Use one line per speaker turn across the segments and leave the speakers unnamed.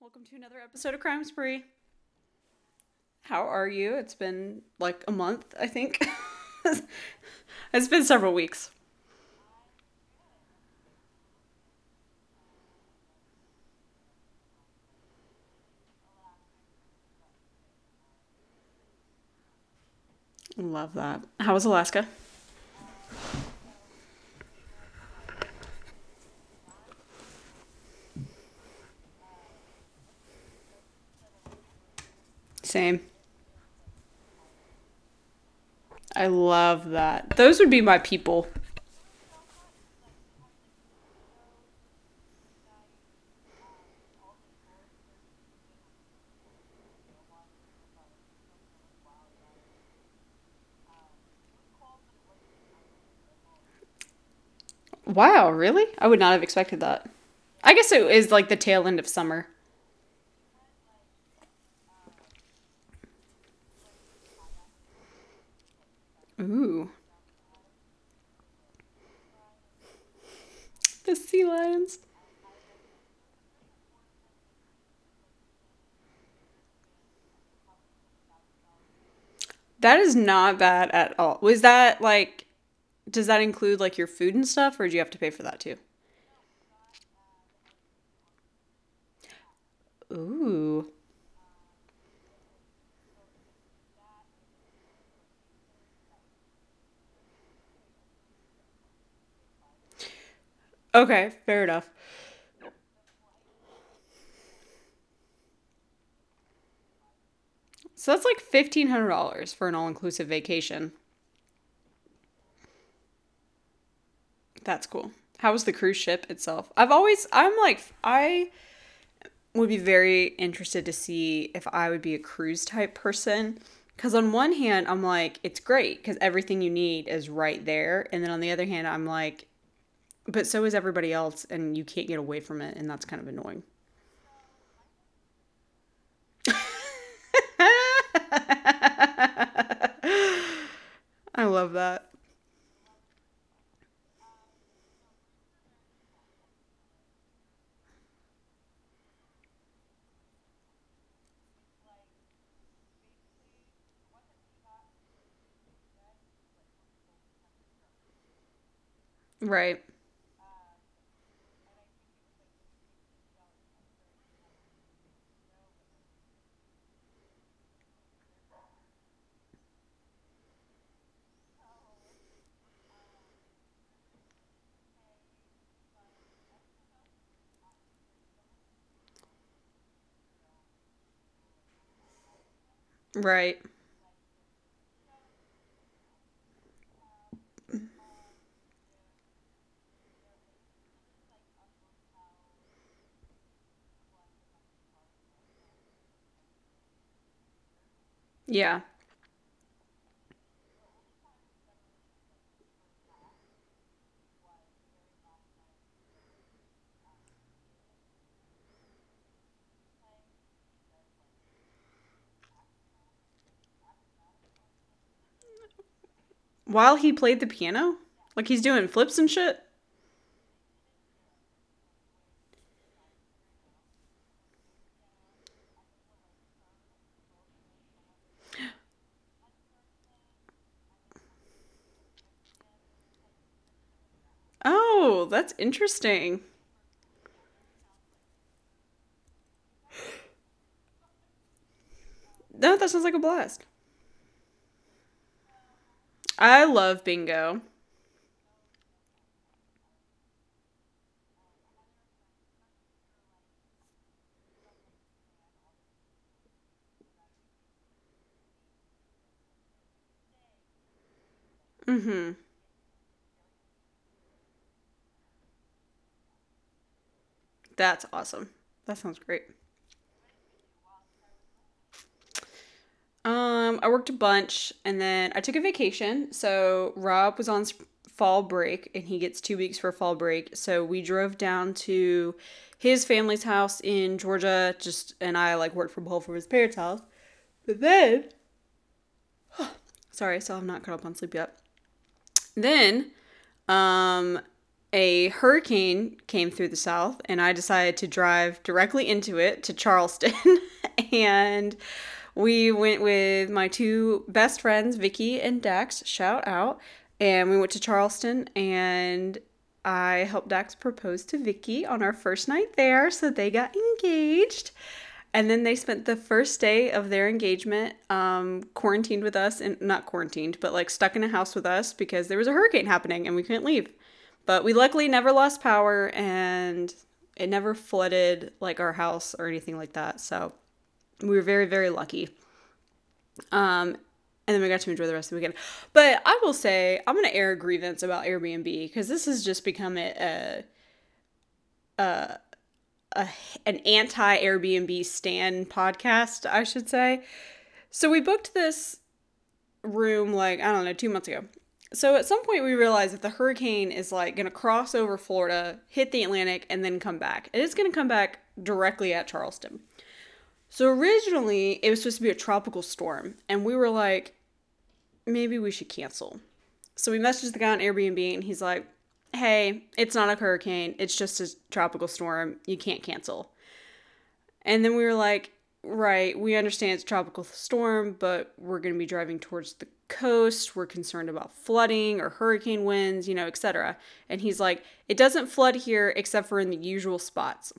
welcome to another episode of Crime Spree. How are you? It's been like a month, I think. it's been several weeks. Love that. How was Alaska? Same. I love that. Those would be my people. Wow, really? I would not have expected that. I guess it is like the tail end of summer. Ooh. The sea lions. That is not bad at all. Was that like, does that include like your food and stuff, or do you have to pay for that too? Ooh. Okay, fair enough. So that's like $1,500 for an all inclusive vacation. That's cool. How was the cruise ship itself? I've always, I'm like, I would be very interested to see if I would be a cruise type person. Because on one hand, I'm like, it's great because everything you need is right there. And then on the other hand, I'm like, but so is everybody else, and you can't get away from it, and that's kind of annoying. I love that. Right. Right. Yeah. While he played the piano? Like he's doing flips and shit? Oh, that's interesting. No, that sounds like a blast. I love bingo. Mm-hmm. That's awesome. That sounds great. Um, I worked a bunch and then I took a vacation. So Rob was on fall break and he gets two weeks for fall break. So we drove down to his family's house in Georgia. Just and I like worked from home from his parents' house. But then, sorry, so I'm not caught up on sleep yet. Then, um,
a hurricane came through the south and I decided to drive directly into it to Charleston and we went with my two best friends Vicky and Dax shout out and we went to Charleston and I helped Dax propose to Vicky on our first night there so they got engaged and then they spent the first day of their engagement um, quarantined with us and not quarantined but like stuck in a house with us because there was a hurricane happening and we couldn't leave but we luckily never lost power and it never flooded like our house or anything like that. So we were very, very lucky. Um, and then we got to enjoy the rest of the weekend. But I will say, I'm going to air a grievance about Airbnb because this has just become a, a, a, a an anti Airbnb stand podcast, I should say. So we booked this room like, I don't know, two months ago. So at some point we realized that the hurricane is like going to cross over Florida, hit the Atlantic, and then come back. It is going to come back directly at Charleston. So originally it was supposed to be a tropical storm, and we were like, maybe we should cancel. So we messaged the guy on Airbnb, and he's like, hey, it's not a hurricane, it's just a tropical storm. You can't cancel. And then we were like, right, we understand it's a tropical storm, but we're going to be driving towards the coast. We're concerned about flooding or hurricane winds, you know, etc. And he's like, it doesn't flood here except for in the usual spots.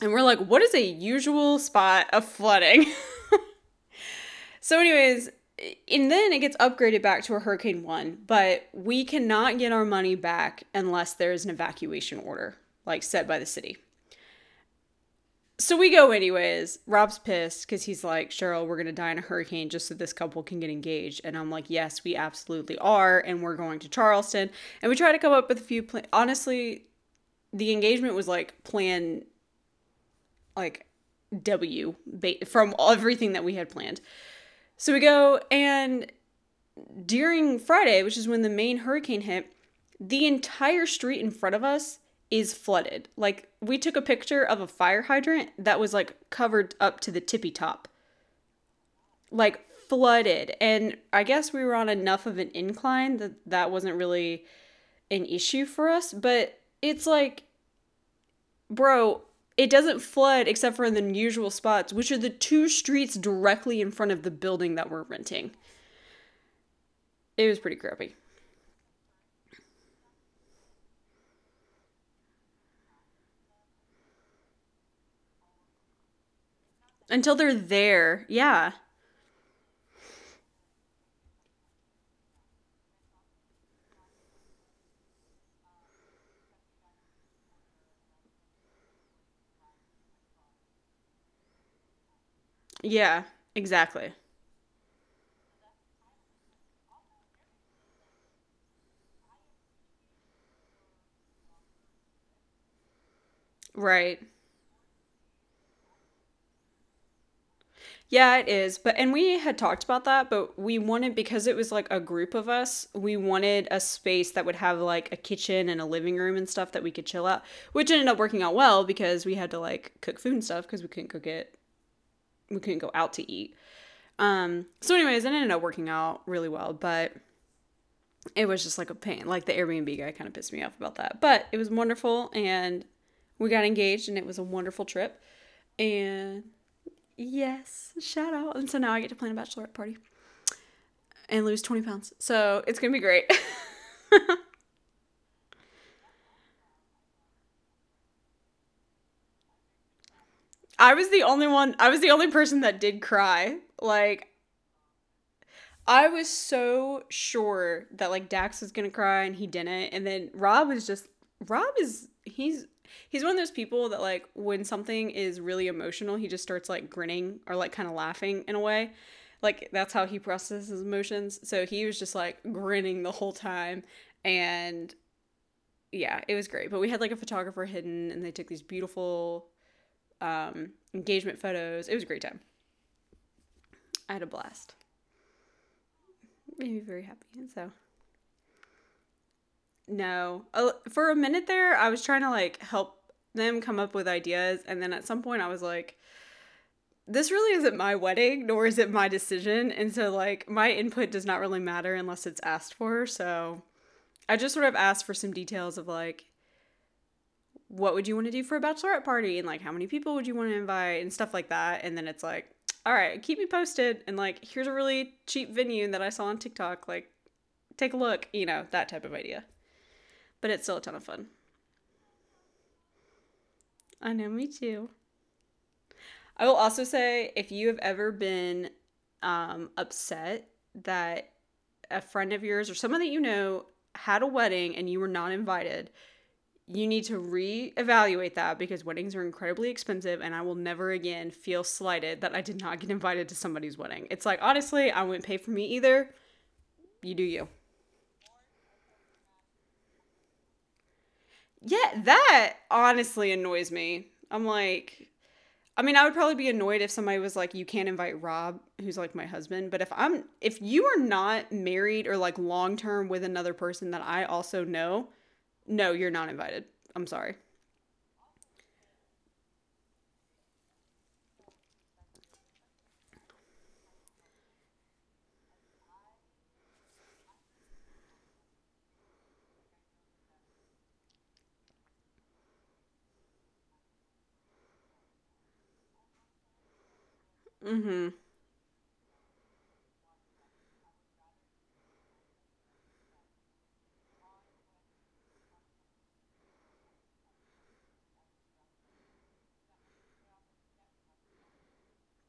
And we're like, what is a usual spot of flooding? so, anyways, and then it gets upgraded back to a hurricane one, but we cannot get our money back unless there is an evacuation order, like set by the city. So we go anyways. Rob's pissed because he's like, Cheryl, we're going to die in a hurricane just so this couple can get engaged. And I'm like, yes, we absolutely are. And we're going to Charleston. And we try to come up with a few. Honestly, the engagement was like plan, like W from everything that we had planned. So we go and during Friday, which is when the main hurricane hit, the entire street in front of us is flooded. Like we took a picture of a fire hydrant that was like covered up to the tippy top. Like flooded. And I guess we were on enough of an incline that that wasn't really an issue for us, but it's like bro, it doesn't flood except for in the usual spots, which are the two streets directly in front of the building that we're renting. It was pretty crappy. until they're there. Yeah. Yeah, exactly. Right. Yeah, it is. But and we had talked about that, but we wanted because it was like a group of us, we wanted a space that would have like a kitchen and a living room and stuff that we could chill out, which ended up working out well because we had to like cook food and stuff because we couldn't cook it we couldn't go out to eat. Um so anyways, it ended up working out really well, but it was just like a pain. Like the Airbnb guy kind of pissed me off about that. But it was wonderful and we got engaged and it was a wonderful trip. And Yes, shout out. And so now I get to plan a bachelorette party and lose 20 pounds. So it's going to be great. I was the only one, I was the only person that did cry. Like, I was so sure that like Dax was gonna cry and he didn't. And then Rob was just, Rob is, he's he's one of those people that like when something is really emotional, he just starts like grinning or like kind of laughing in a way. Like that's how he processes emotions. So he was just like grinning the whole time and yeah, it was great. But we had like a photographer hidden and they took these beautiful um engagement photos. It was a great time. I had a blast. Made me very happy. And so no. For a minute there, I was trying to like help them come up with ideas. And then at some point, I was like, this really isn't my wedding, nor is it my decision. And so, like, my input does not really matter unless it's asked for. So I just sort of asked for some details of like what would you want to do for a bachelorette party and like how many people would you want to invite and stuff like that. And then it's like, all right, keep me posted and like here's a really cheap venue that I saw on TikTok. Like take a look, you know, that type of idea. But it's still a ton of fun. I know, me too. I will also say if you have ever been um, upset that a friend of yours or someone that you know had a wedding and you were not invited, you need to reevaluate that because weddings are incredibly expensive and I will never again feel slighted that I did not get invited to somebody's wedding. It's like, honestly, I wouldn't pay for me either. You do you. Yeah, that honestly annoys me. I'm like, I mean, I would probably be annoyed if somebody was like, "You can't invite Rob, who's like my husband." But if I'm, if you are not married or like long term with another person that I also know, no, you're not invited. I'm sorry. Mm-hmm.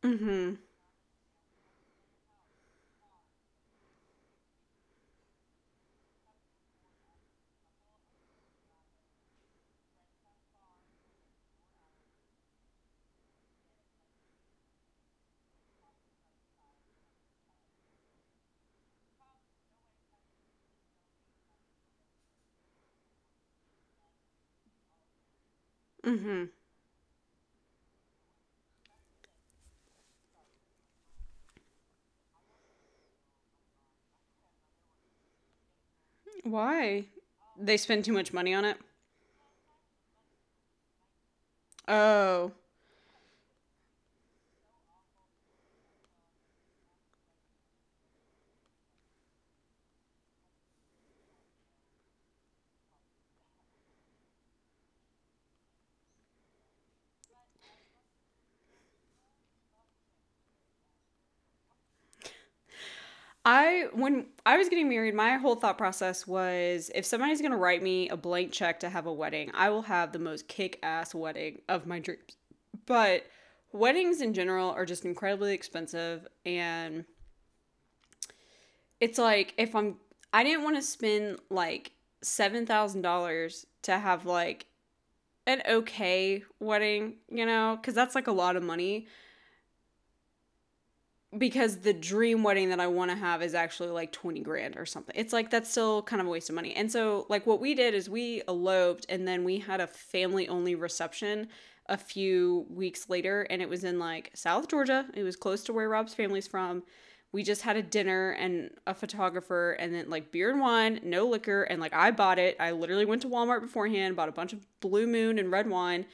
Mm-hmm. Mm-hmm. Why? They spend too much money on it? Oh. I when I was getting married, my whole thought process was if somebody's gonna write me a blank check to have a wedding, I will have the most kick ass wedding of my dreams. But weddings in general are just incredibly expensive and it's like if I'm I didn't want to spend like seven thousand dollars to have like an okay wedding, you know, because that's like a lot of money because the dream wedding that I want to have is actually like 20 grand or something. It's like that's still kind of a waste of money. And so, like, what we did is we eloped and then we had a family only reception a few weeks later, and it was in like South Georgia. It was close to where Rob's family's from. We just had a dinner and a photographer, and then like beer and wine, no liquor. And like, I bought it. I literally went to Walmart beforehand, bought a bunch of Blue Moon and red wine,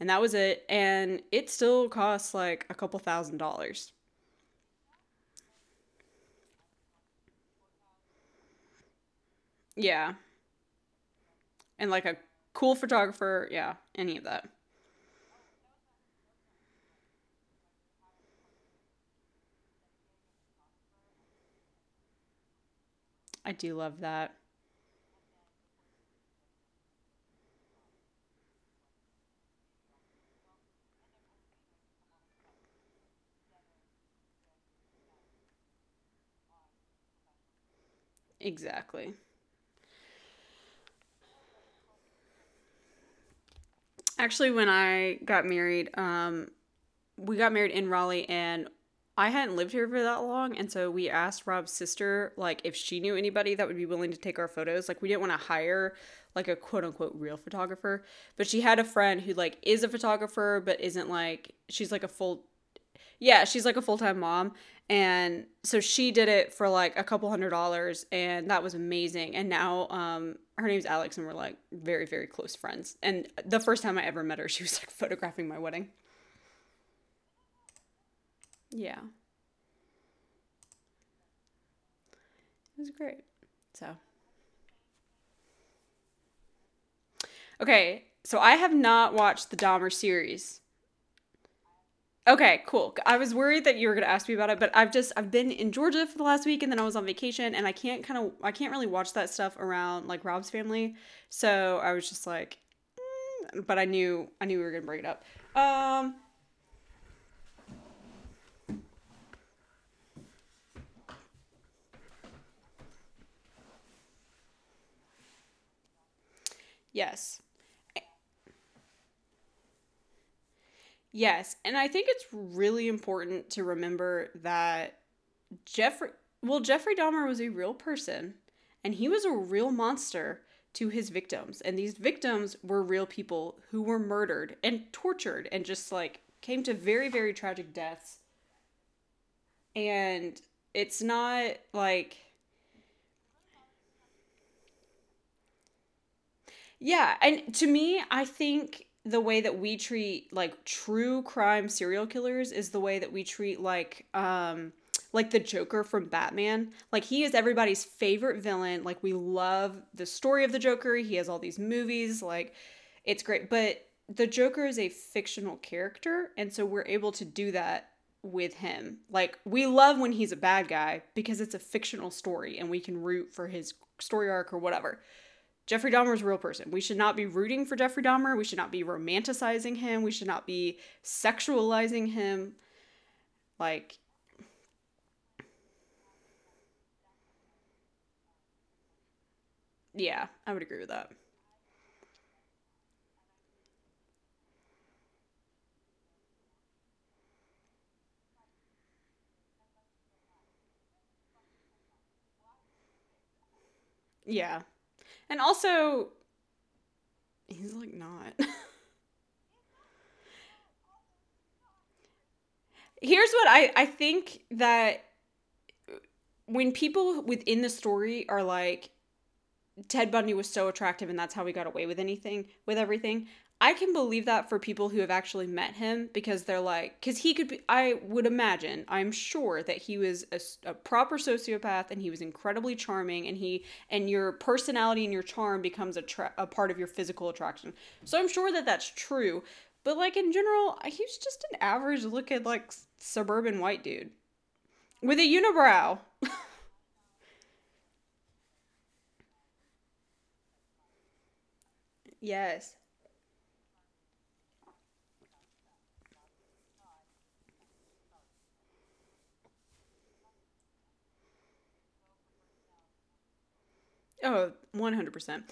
and that was it. And it still costs like a couple thousand dollars. Yeah. And like a cool photographer. Yeah. Any of that. I do love that. Exactly. Actually, when I got married, um, we got married in Raleigh and I hadn't lived here for that long. And so we asked Rob's sister, like, if she knew anybody that would be willing to take our photos. Like, we didn't want to hire, like, a quote unquote real photographer. But she had a friend who, like, is a photographer, but isn't like, she's like a full yeah, she's like a full time mom. And so she did it for like a couple hundred dollars, and that was amazing. And now um, her name's Alex, and we're like very, very close friends. And the first time I ever met her, she was like photographing my wedding. Yeah, it was great. So, Okay, so I have not watched the Dahmer series. Okay, cool. I was worried that you were gonna ask me about it, but I've just I've been in Georgia for the last week, and then I was on vacation, and I can't kind of I can't really watch that stuff around like Rob's family, so I was just like, mm, but I knew I knew we were gonna bring it up. Um. Yes. Yes, and I think it's really important to remember that Jeffrey, well, Jeffrey Dahmer was a real person and he was a real monster to his victims. And these victims were real people who were murdered and tortured and just like came to very, very tragic deaths. And it's not like. Yeah, and to me, I think the way that we treat like true crime serial killers is the way that we treat like um like the Joker from Batman. Like he is everybody's favorite villain. Like we love the story of the Joker. He has all these movies. Like it's great, but the Joker is a fictional character, and so we're able to do that with him. Like we love when he's a bad guy because it's a fictional story and we can root for his story arc or whatever. Jeffrey Dahmer is a real person. We should not be rooting for Jeffrey Dahmer. We should not be romanticizing him. We should not be sexualizing him. Like, yeah, I would agree with that. Yeah. And also, he's like not. Here's what I I think that when people within the story are like Ted Bundy was so attractive and that's how he got away with anything with everything. I can believe that for people who have actually met him because they're like cuz he could be I would imagine, I'm sure that he was a, a proper sociopath and he was incredibly charming and he and your personality and your charm becomes a tra- a part of your physical attraction. So I'm sure that that's true. But like in general, he's just an average looking like suburban white dude with a unibrow. yes. Oh, 100%.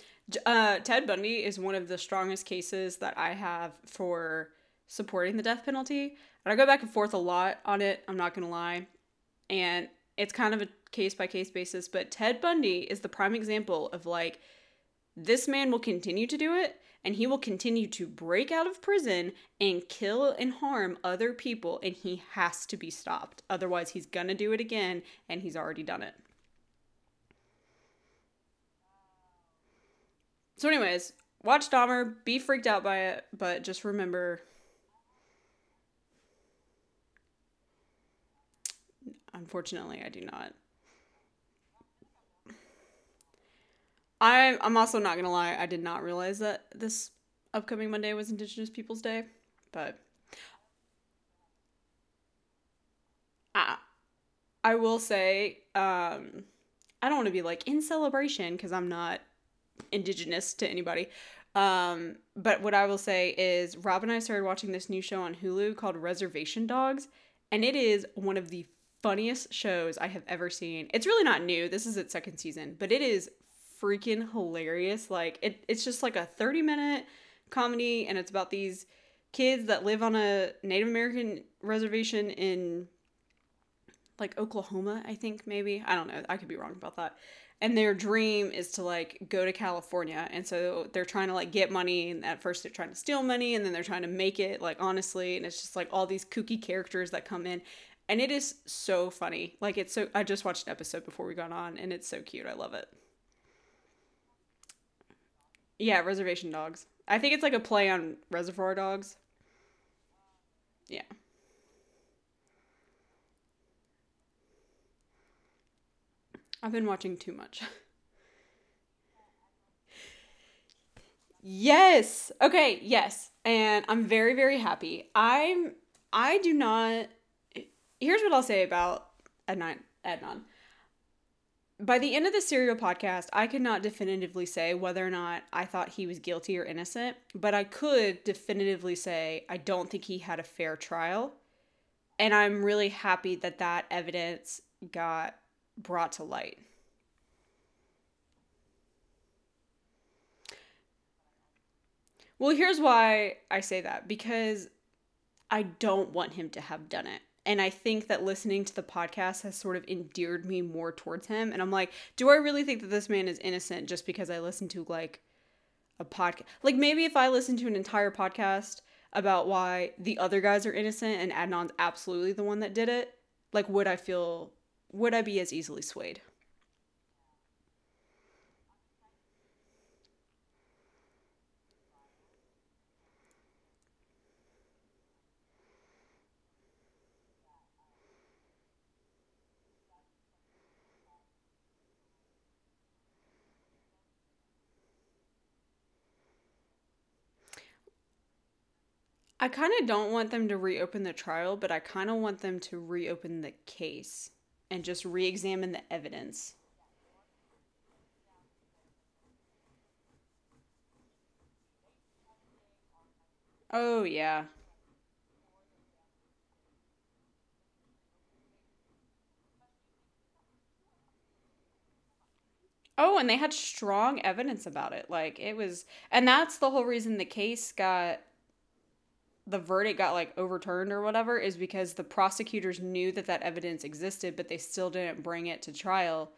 Uh, Ted Bundy is one of the strongest cases that I have for supporting the death penalty. And I go back and forth a lot on it, I'm not going to lie. And it's kind of a case by case basis, but Ted Bundy is the prime example of like, this man will continue to do it and he will continue to break out of prison and kill and harm other people, and he has to be stopped. Otherwise, he's gonna do it again, and he's already done it. So, anyways, watch Dahmer, be freaked out by it, but just remember unfortunately, I do not. I, I'm also not gonna lie, I did not realize that this upcoming Monday was Indigenous Peoples Day, but I, I will say, um, I don't want to be like in celebration because I'm not indigenous to anybody. Um, but what I will say is, Rob and I started watching this new show on Hulu called Reservation Dogs, and it is one of the funniest shows I have ever seen. It's really not new. This is its second season, but it is freaking hilarious. Like it, it's just like a 30 minute comedy and it's about these kids that live on a Native American reservation in like Oklahoma, I think maybe. I don't know. I could be wrong about that. And their dream is to like go to California. And so they're trying to like get money and at first they're trying to steal money and then they're trying to make it like honestly and it's just like all these kooky characters that come in and it is so funny. Like it's so I just watched an episode before we got on and it's so cute. I love it. Yeah, Reservation Dogs. I think it's like a play on Reservoir Dogs. Yeah. I've been watching too much. Yes. Okay, yes. And I'm very very happy. I'm I do not Here's what I'll say about Adnan Adnan. By the end of the serial podcast, I could not definitively say whether or not I thought he was guilty or innocent, but I could definitively say I don't think he had a fair trial. And I'm really happy that that evidence got brought to light. Well, here's why I say that because I don't want him to have done it. And I think that listening to the podcast has sort of endeared me more towards him. And I'm like, do I really think that this man is innocent just because I listen to like a podcast? Like maybe if I listen to an entire podcast about why the other guys are innocent and Adnan's absolutely the one that did it, like would I feel would I be as easily swayed? I kind of don't want them to reopen the trial, but I kind of want them to reopen the case and just re examine the evidence. Oh, yeah. Oh, and they had strong evidence about it. Like, it was, and that's the whole reason the case got the verdict got like overturned or whatever is because the prosecutors knew that that evidence existed but they still didn't bring it to trial.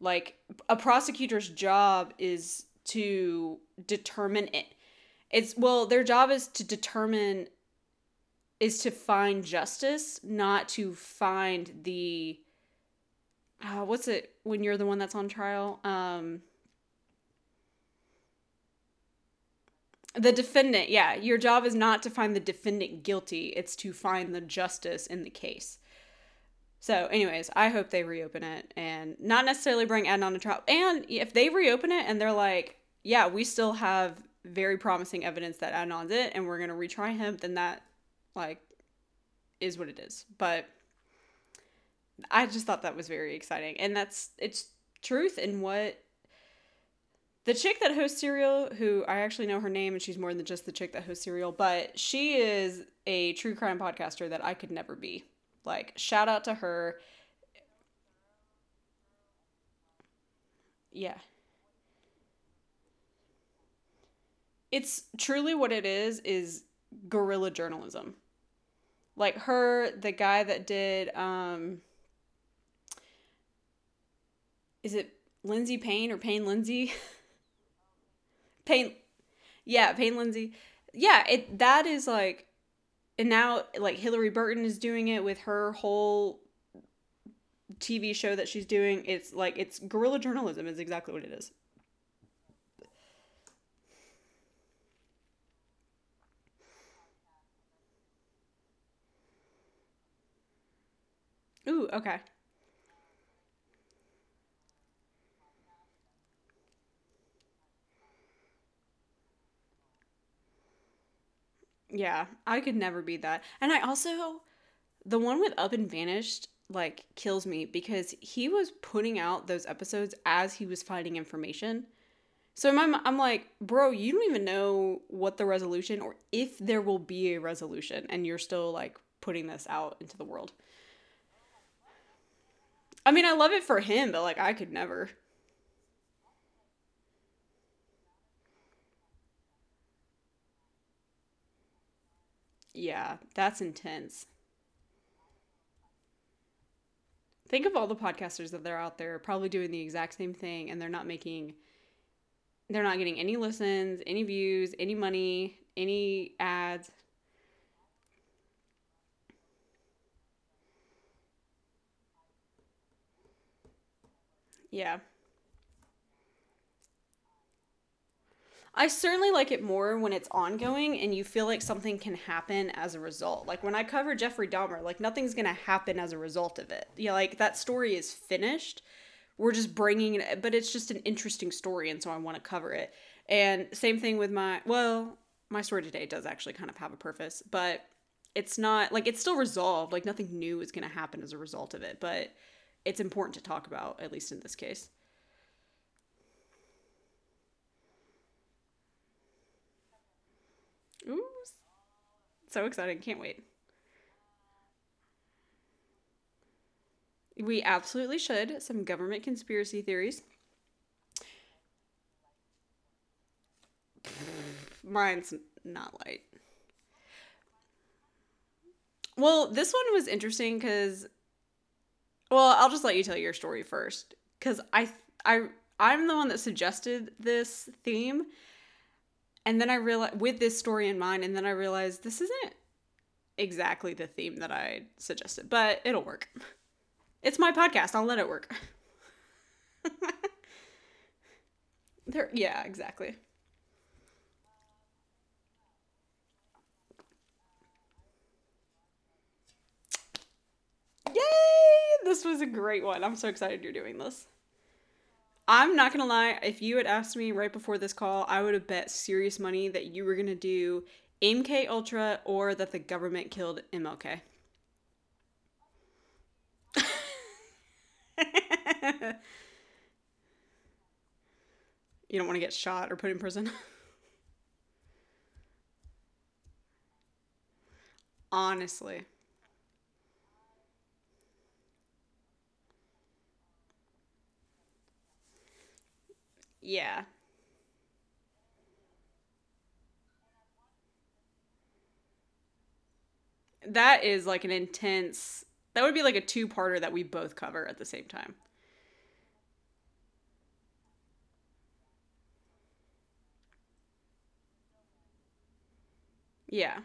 Like a prosecutor's job is to determine it. It's well their job is to determine is to find justice not to find the uh, what's it when you're the one that's on trial? Um The defendant, yeah. Your job is not to find the defendant guilty, it's to find the justice in the case. So, anyways, I hope they reopen it and not necessarily bring Adnan to trial. And if they reopen it and they're like, yeah, we still have very promising evidence that Adnan's it and we're going to retry him, then that, like, is what it is. But I just thought that was very exciting. And that's, it's truth in what the chick that hosts Serial, who I actually know her name, and she's more than just the chick that hosts Serial, but she is a true crime podcaster that I could never be. Like, shout out to her. Yeah. It's truly what it is, is guerrilla journalism. Like her, the guy that did, um, is it Lindsay Payne or Payne Lindsay? Payne, yeah, Payne Lindsay. Yeah, it that is like, and now like Hilarie Burton is doing it with her whole TV show that she's doing. It's like it's guerrilla journalism is exactly what it is. Ooh, okay. Yeah, I could never be that. And I also, the one with Up and Vanished, like, kills me because he was putting out those episodes as he was finding information. So I'm, I'm like, bro, you don't even know what the resolution or if there will be a resolution, and you're still like putting this out into the world. I mean, I love it for him, but like, I could never. Yeah, that's intense. Think of all the podcasters that they're out there probably doing the exact same thing and they're not making they're not getting any listens, any views, any money, any ads. Yeah. I certainly like it more when it's ongoing and you feel like something can happen as a result. Like when I cover Jeffrey Dahmer, like nothing's going to happen as a result of it. Yeah, like that story is finished. We're just bringing it, but it's just an interesting story and so I want to cover it.
And same thing with my well, my story today does actually kind of have a purpose, but it's not like it's still resolved. Like nothing new is going to happen as a result of it, but it's important to talk about at least in this case. Ooh, so exciting. Can't wait. We absolutely should. Some government conspiracy theories. Mine's not light. Well, this one was interesting because, well, I'll just let you tell your story first because I, I, I'm the one that suggested this theme, and then I realized with this story in mind, and then I realized this isn't exactly the theme that I suggested, but it'll work. It's my podcast. I'll let it work. there, yeah, exactly. Yay! This was a great one. I'm so excited you're doing this. I'm not gonna lie, if you had asked me right before this call, I would have bet serious money that you were gonna do MK Ultra or that the government killed MLK. you don't want to get shot or put in prison. Honestly. Yeah. That is like an intense. That would be like a two-parter that we both cover at the same time. Yeah.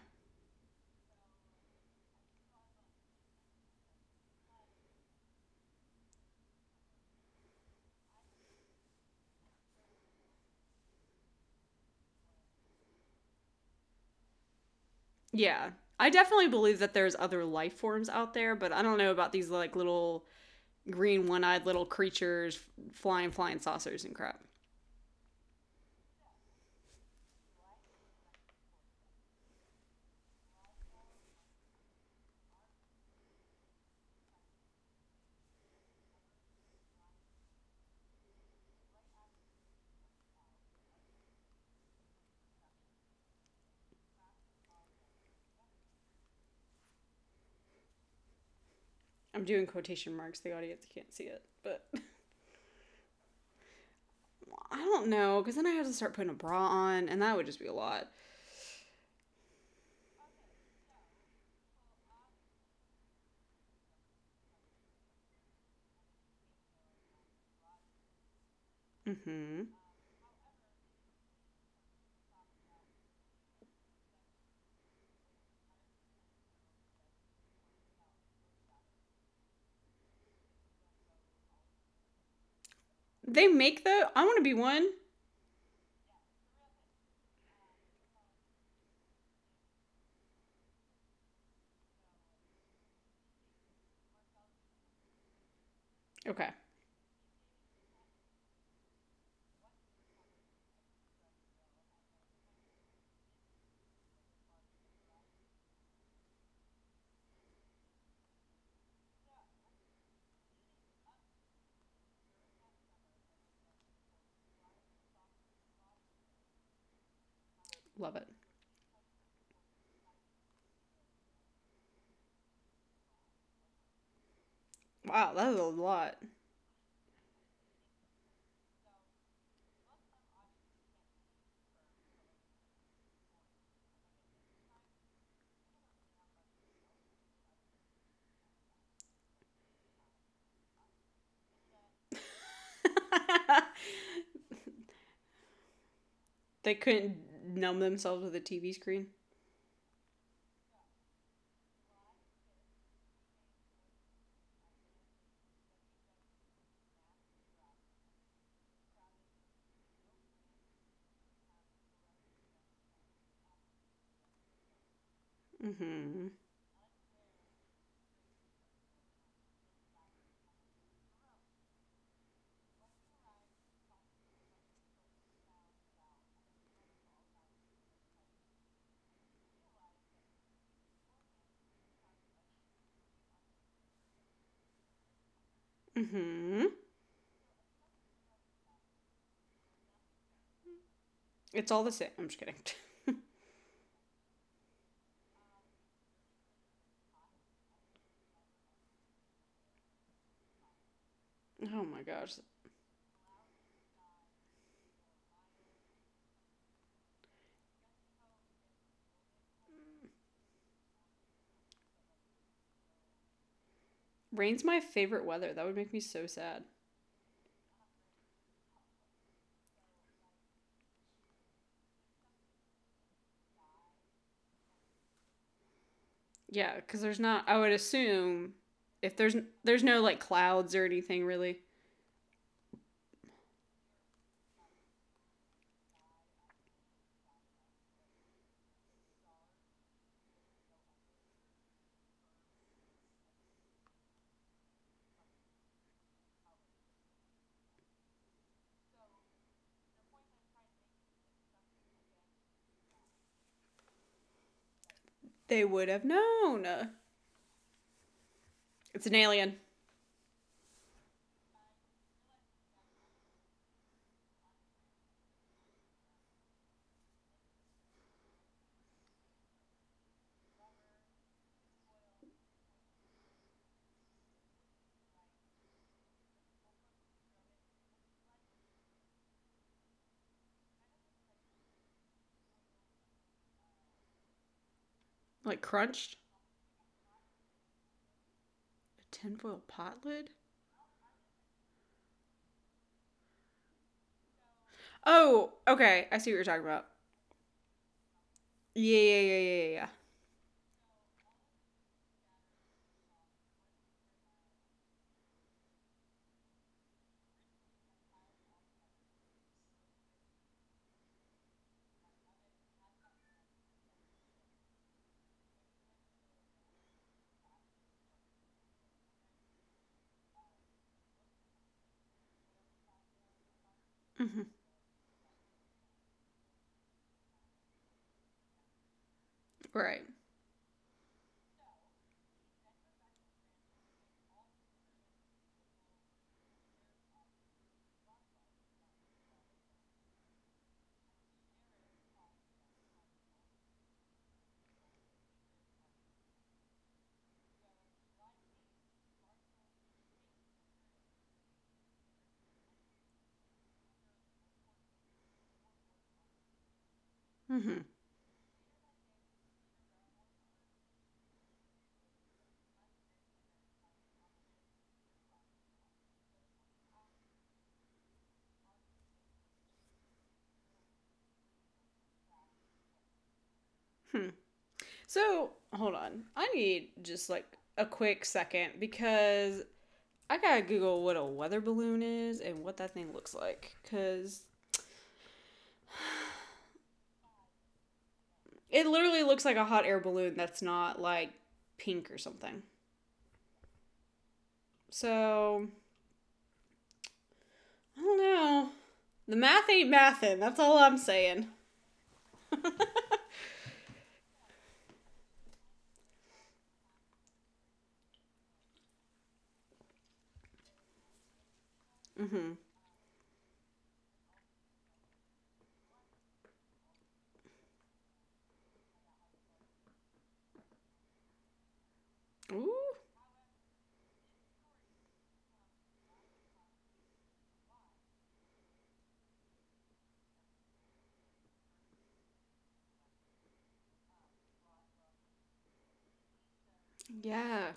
Yeah. I definitely believe that there's other life forms out there, but I don't know about these like little green one-eyed little creatures flying flying saucers and crap. I'm doing quotation marks. The audience can't see it, but I don't know because then I have to start putting a bra on, and that would just be a lot. Mm-hmm. They make the. I want to be one. Okay. Love it. Wow, that is a lot. they couldn't numb themselves with a TV screen. Mm-hmm. Hmm. It's all the same. I'm just kidding. oh my gosh. Rain's my favorite weather. That would make me so sad. Yeah, because there's not. I would assume if there's there's no like clouds or anything really. They would have known. It's an alien. Like crunched. A tinfoil pot lid? Oh, okay. I see what you're talking about. Yeah, yeah, yeah, yeah, yeah. Hmm Right. Hmm Hmm. So, hold on. I need just like a quick second because I gotta Google what a weather balloon is and what that thing looks like. Because it literally looks like a hot air balloon that's not like pink or something. So, I don't know. The math ain't mathin'. That's all I'm saying. hmm. Ooh. Yeah.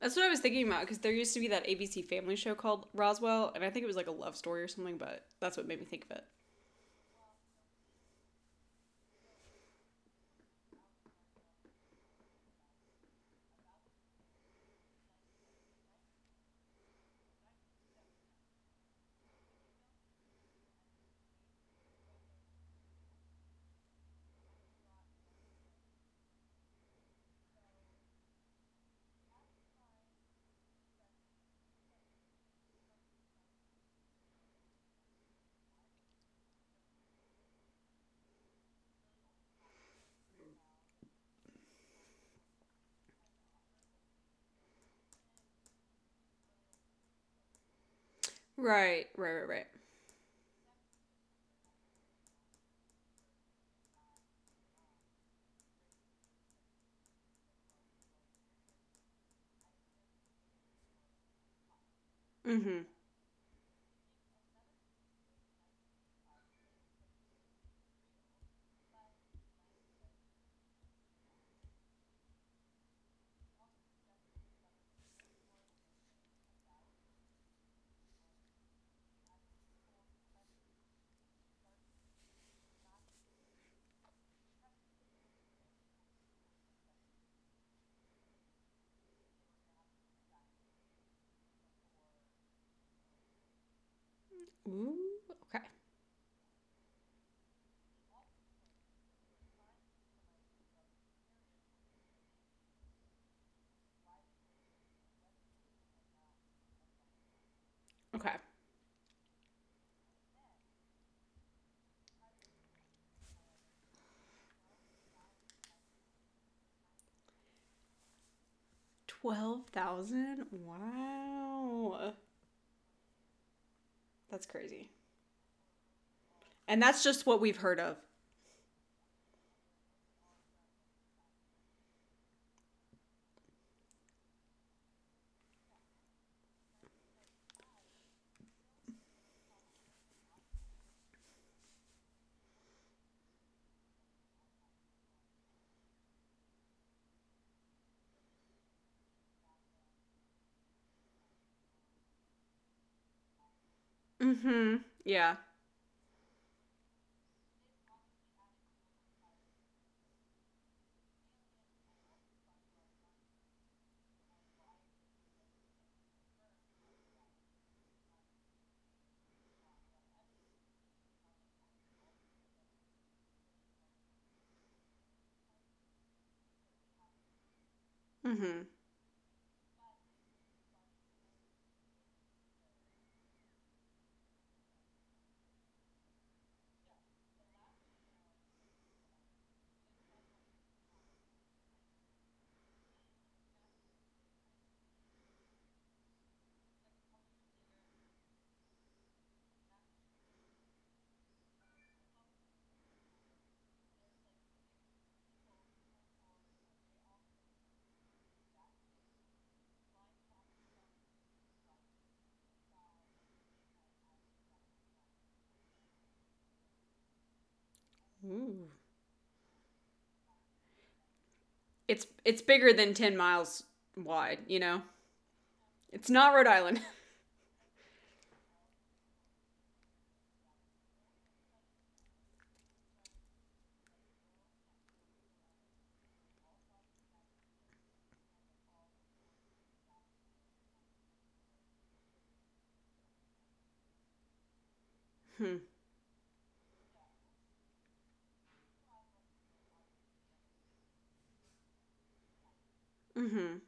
That's what I was thinking about because there used to be that ABC family show called Roswell, and I think it was like a love story or something, but that's what made me think of it. Right, right, right, right. Mm-hmm. Ooh, okay. Okay. Twelve thousand? Wow. That's crazy. And that's just what we've heard of. Mm-hmm. Yeah. Mm-hmm. Ooh. It's it's bigger than ten miles wide, you know? It's not Rhode Island. hmm. Mm-hmm.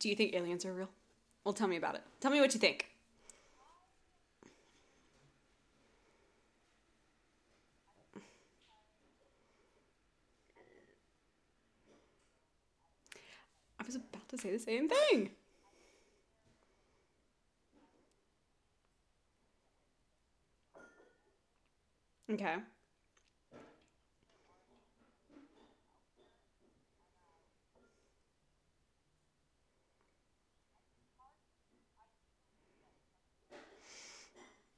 Do you think aliens are real? Well, tell me about it. Tell me what you think. I was about to say the same thing. Okay.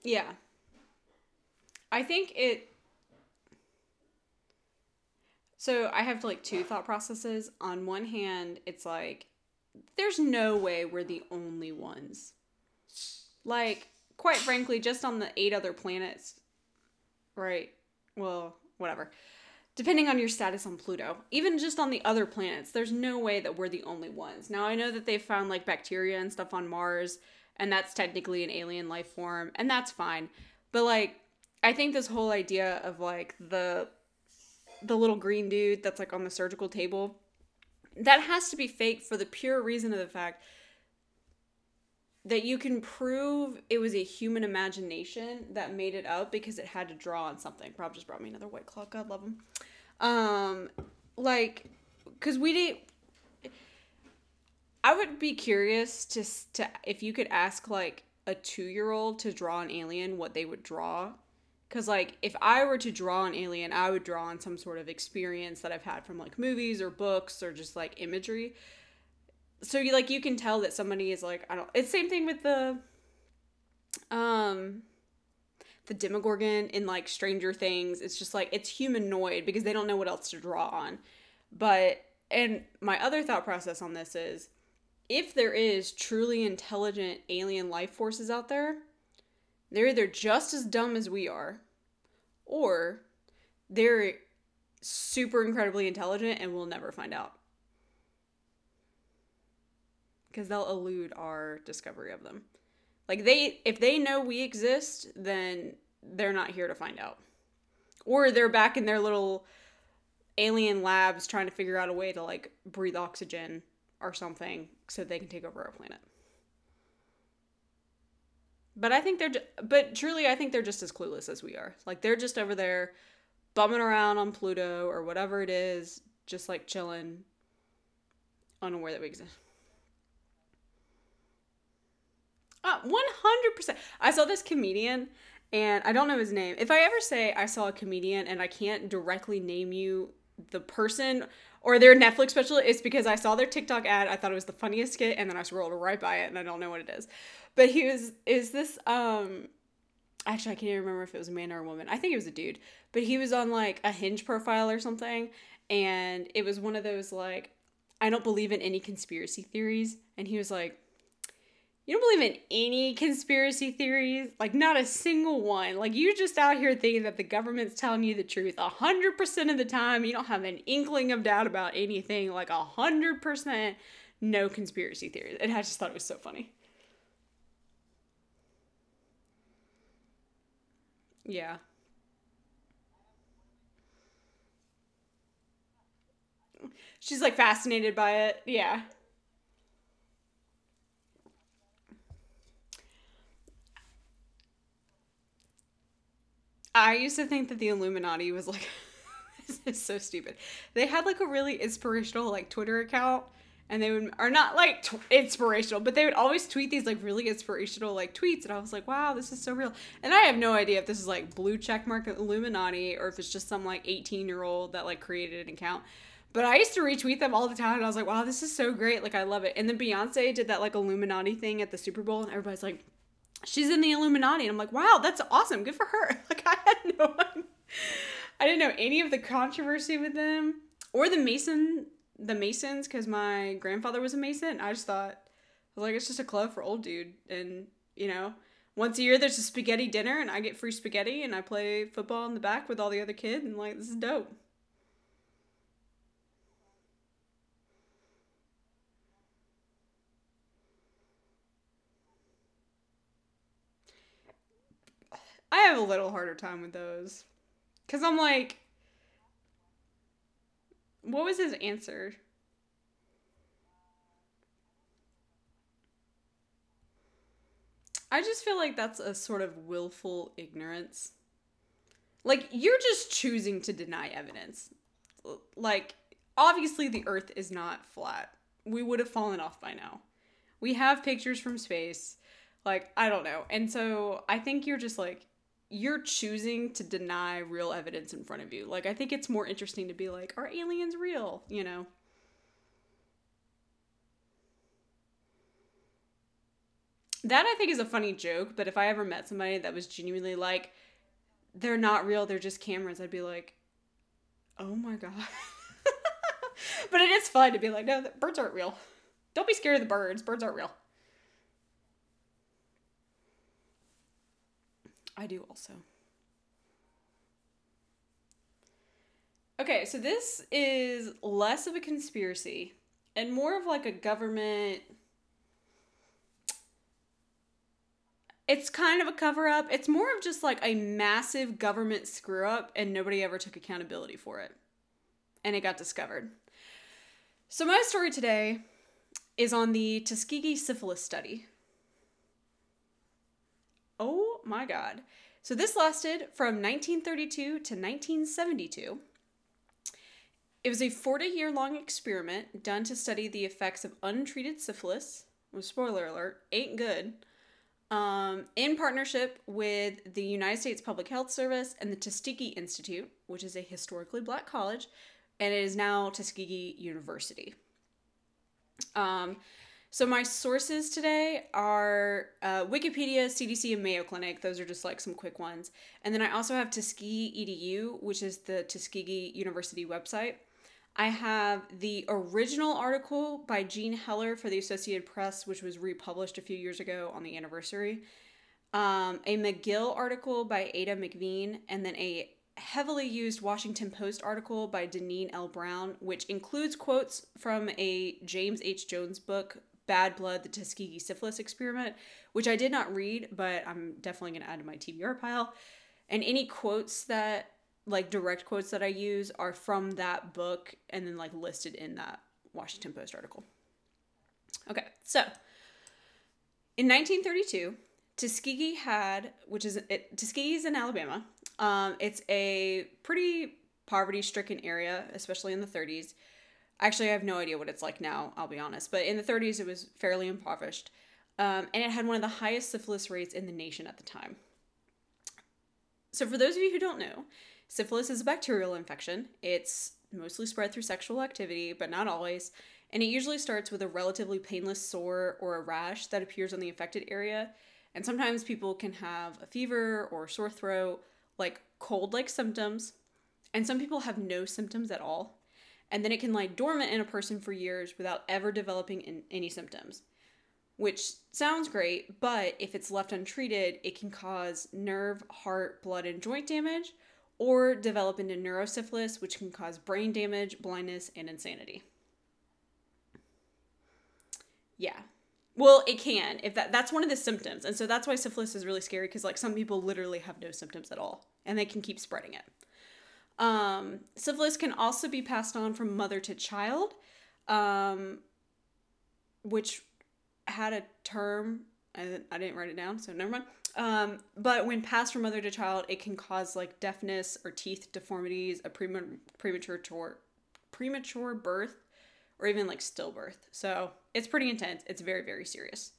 Yeah. I think it so I have like two thought processes. On one hand, it's like there's no way we're the only ones. Like, quite frankly, just on the eight other planets, right? Well, whatever. Depending on your status on Pluto, even just on the other planets, there's no way that we're the only ones. Now, I know that they've found like bacteria and stuff on Mars, and that's technically an alien life form, and that's fine.
But like I think this whole idea of like the the little green dude that's like on the surgical table that has to be fake for the pure reason of the fact that you can prove it was a human imagination that made it up because it had to draw on something. Rob just brought me another white claw. God love him. Um, like, cause we did. I would be curious to to if you could ask like a two year old to draw an alien, what they would draw. Cause like if I were to draw an alien, I would draw on some sort of experience that I've had from like movies or books or just like imagery so you like you can tell that somebody is like I don't. It's same thing with the um the Demogorgon in like Stranger Things. It's just like it's humanoid because they don't know what else to draw on. But and my other thought process on this is if there is truly intelligent alien life forces out there, they're either just as dumb as we are or they're super incredibly intelligent and we'll never find out because they'll elude our discovery of them. Like they if they know we exist, then they're not here to find out. Or they're back in their little alien labs trying to figure out a way to like breathe oxygen or something so they can take over our planet. But I think they're ju- but truly I think they're just as clueless as we are. Like they're just over there bumming around on Pluto or whatever it is, just like chilling unaware that we exist. Uh, 100%. I saw this comedian and I don't know his name. If I ever say I saw a comedian and I can't directly name you the person or their Netflix special, it's because I saw their TikTok ad. I thought it was the funniest skit and then I scrolled right by it and I don't know what it is. But he was, is this, um, actually, I can't even remember if it was a man or a woman. I think it was a dude. But he was on like a hinge profile or something. And it was one of those like, I don't believe in any conspiracy theories. And he was like, you don't believe in any conspiracy theories? Like, not a single one. Like, you're just out here thinking that the government's telling you the truth 100% of the time. You don't have an inkling of doubt about anything. Like, 100% no conspiracy theories. And I just thought it was so funny. Yeah. She's like fascinated by it. Yeah. I used to think that the Illuminati was like this is so stupid. They had like a really inspirational like Twitter account and they would are not like t- inspirational, but they would always tweet these like really inspirational like tweets and I was like, "Wow, this is so real." And I have no idea if this is like blue checkmark Illuminati or if it's just some like 18-year-old that like created an account. But I used to retweet them all the time and I was like, "Wow, this is so great. Like I love it." And then Beyonce did that like Illuminati thing at the Super Bowl and everybody's like, she's in the Illuminati. And I'm like, wow, that's awesome. Good for her. Like, I had no, I didn't know any of the controversy with them or the Mason, the Masons, because my grandfather was a Mason. I just thought, I was like, it's just a club for old dude. And, you know, once a year there's a spaghetti dinner and I get free spaghetti and I play football in the back with all the other kids. And, like, this is dope. I have a little harder time with those. Because I'm like, what was his answer? I just feel like that's a sort of willful ignorance. Like, you're just choosing to deny evidence. Like, obviously, the earth is not flat. We would have fallen off by now. We have pictures from space. Like, I don't know. And so I think you're just like, you're choosing to deny real evidence in front of you. Like, I think it's more interesting to be like, are aliens real? You know? That I think is a funny joke, but if I ever met somebody that was genuinely like, they're not real, they're just cameras, I'd be like, oh my God. but it is fun to be like, no, the birds aren't real. Don't be scared of the birds. Birds aren't real. I do also. Okay, so this is less of a conspiracy and more of like a government. it's kind of a cover up. It's more of just like a massive government screw up, and nobody ever took accountability for it. And it got discovered. So, my story today is on the Tuskegee syphilis study. Oh my god. So, this lasted from 1932 to 1972. It was a 40 year long experiment done to study the effects of untreated syphilis. Well, spoiler alert, ain't good um, in partnership with the United States Public Health Service and the Tuskegee Institute, which is a historically black college, and it is now Tuskegee University. Um, so my sources today are uh, Wikipedia, CDC, and Mayo Clinic. Those are just like some quick ones. And then I also have Tuskegee EDU, which is the Tuskegee University website. I have the original article by Jean Heller for the Associated Press, which was republished a few years ago on the anniversary. Um, a McGill article by Ada McVean, and then a heavily used Washington Post article by Deneen L. Brown, which includes quotes from a James H. Jones book, Bad Blood, the Tuskegee Syphilis Experiment, which I did not read, but I'm definitely going to add to my TBR pile. And any quotes that like direct quotes that I use are from that book and then like listed in that Washington Post article. Okay, so in 1932, Tuskegee had, which is it, Tuskegee's in Alabama. Um, it's a pretty poverty-stricken area, especially in the 30s. Actually, I have no idea what it's like now. I'll be honest, but in the 30s, it was fairly impoverished, um, and it had one of the highest syphilis rates in the nation at the time. So, for those of you who don't know, Syphilis is a bacterial infection. It's mostly spread through sexual activity, but not always. And it usually starts with a relatively painless sore or a rash that appears on the affected area. And sometimes people can have a fever or sore throat, like cold like symptoms. And some people have no symptoms at all. And then it can lie dormant in a person for years without ever developing any symptoms which sounds great, but if it's left untreated, it can cause nerve, heart, blood, and joint damage, or develop into neurosyphilis, which can cause brain damage, blindness, and insanity. Yeah. Well, it can if that that's one of the symptoms. And so that's why syphilis is really scary because like some people literally have no symptoms at all and they can keep spreading it. Um, syphilis can also be passed on from mother to child, um, which had a term I, I didn't write it down, so never mind. Um, but when passed from mother to child, it can cause like deafness or teeth deformities, a premature tor- premature birth, or even like stillbirth. So it's pretty intense. It's very very serious.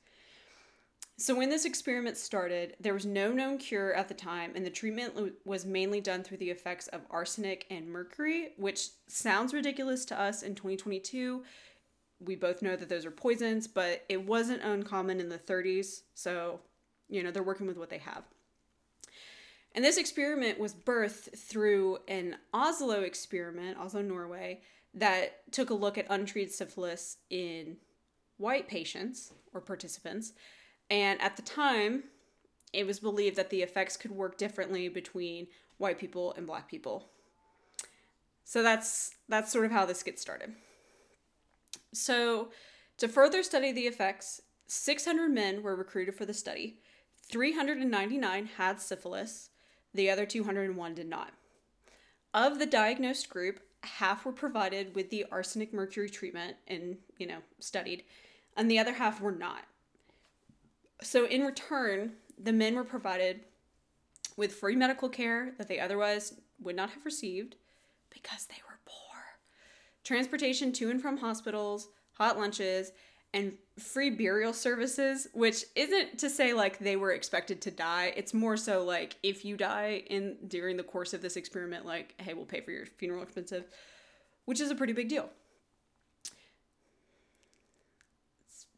So when this experiment started, there was no known cure at the time, and the treatment was mainly done through the effects of arsenic and mercury, which sounds ridiculous to us in 2022 we both know that those are poisons, but it wasn't uncommon in the 30s. So, you know, they're working with what they have. And this experiment was birthed through an Oslo experiment, Oslo, Norway, that took a look at untreated syphilis in white patients or participants. And at the time, it was believed that the effects could work differently between white people and black people. So that's that's sort of how this gets started. So, to further study the effects, 600 men were recruited for the study. 399 had syphilis, the other 201 did not. Of the diagnosed group, half were provided with the arsenic mercury treatment and, you know, studied, and the other half were not. So, in return, the men were provided with free medical care that they otherwise would not have received because they were poor transportation to and from hospitals, hot lunches, and free burial services, which isn't to say like they were expected to die. It's more so like if you die in during the course of this experiment, like, hey, we'll pay for your funeral expenses, which is a pretty big deal.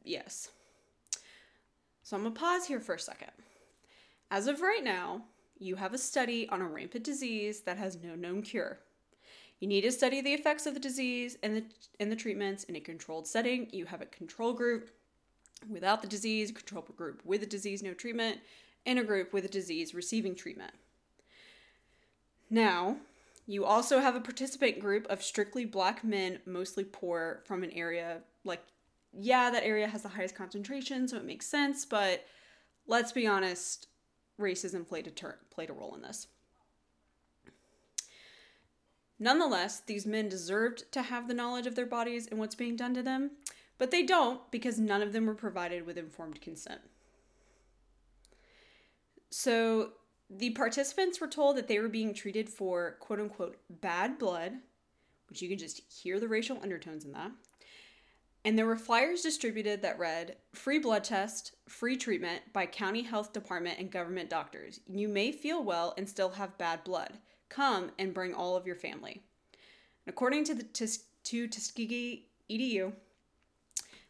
Yes. So I'm gonna pause here for a second. As of right now, you have a study on a rampant disease that has no known cure. You need to study the effects of the disease and the and the treatments in a controlled setting. You have a control group without the disease, control group with the disease, no treatment, and a group with the disease receiving treatment. Now, you also have a participant group of strictly black men, mostly poor, from an area like, yeah, that area has the highest concentration, so it makes sense, but let's be honest, racism played a ter- played a role in this. Nonetheless, these men deserved to have the knowledge of their bodies and what's being done to them, but they don't because none of them were provided with informed consent. So, the participants were told that they were being treated for quote unquote bad blood, which you can just hear the racial undertones in that. And there were flyers distributed that read free blood test, free treatment by county health department and government doctors. You may feel well and still have bad blood. Come and bring all of your family. According to the to Tuskegee EDU,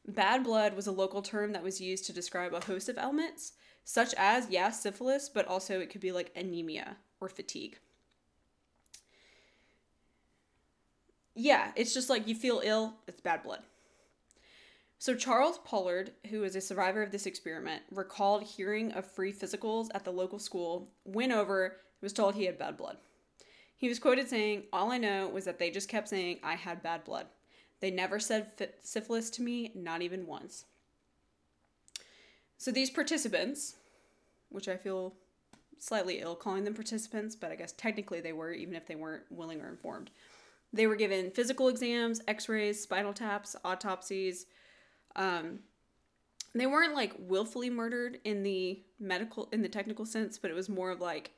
bad blood was a local term that was used to describe a host of ailments, such as, yeah, syphilis, but also it could be like anemia or fatigue. Yeah, it's just like you feel ill, it's bad blood. So, Charles Pollard, who is a survivor of this experiment, recalled hearing of free physicals at the local school, went over, was told he had bad blood. He was quoted saying, All I know was that they just kept saying I had bad blood. They never said syphilis to me, not even once. So these participants, which I feel slightly ill calling them participants, but I guess technically they were, even if they weren't willing or informed. They were given physical exams, x rays, spinal taps, autopsies. Um, they weren't like willfully murdered in the medical, in the technical sense, but it was more of like,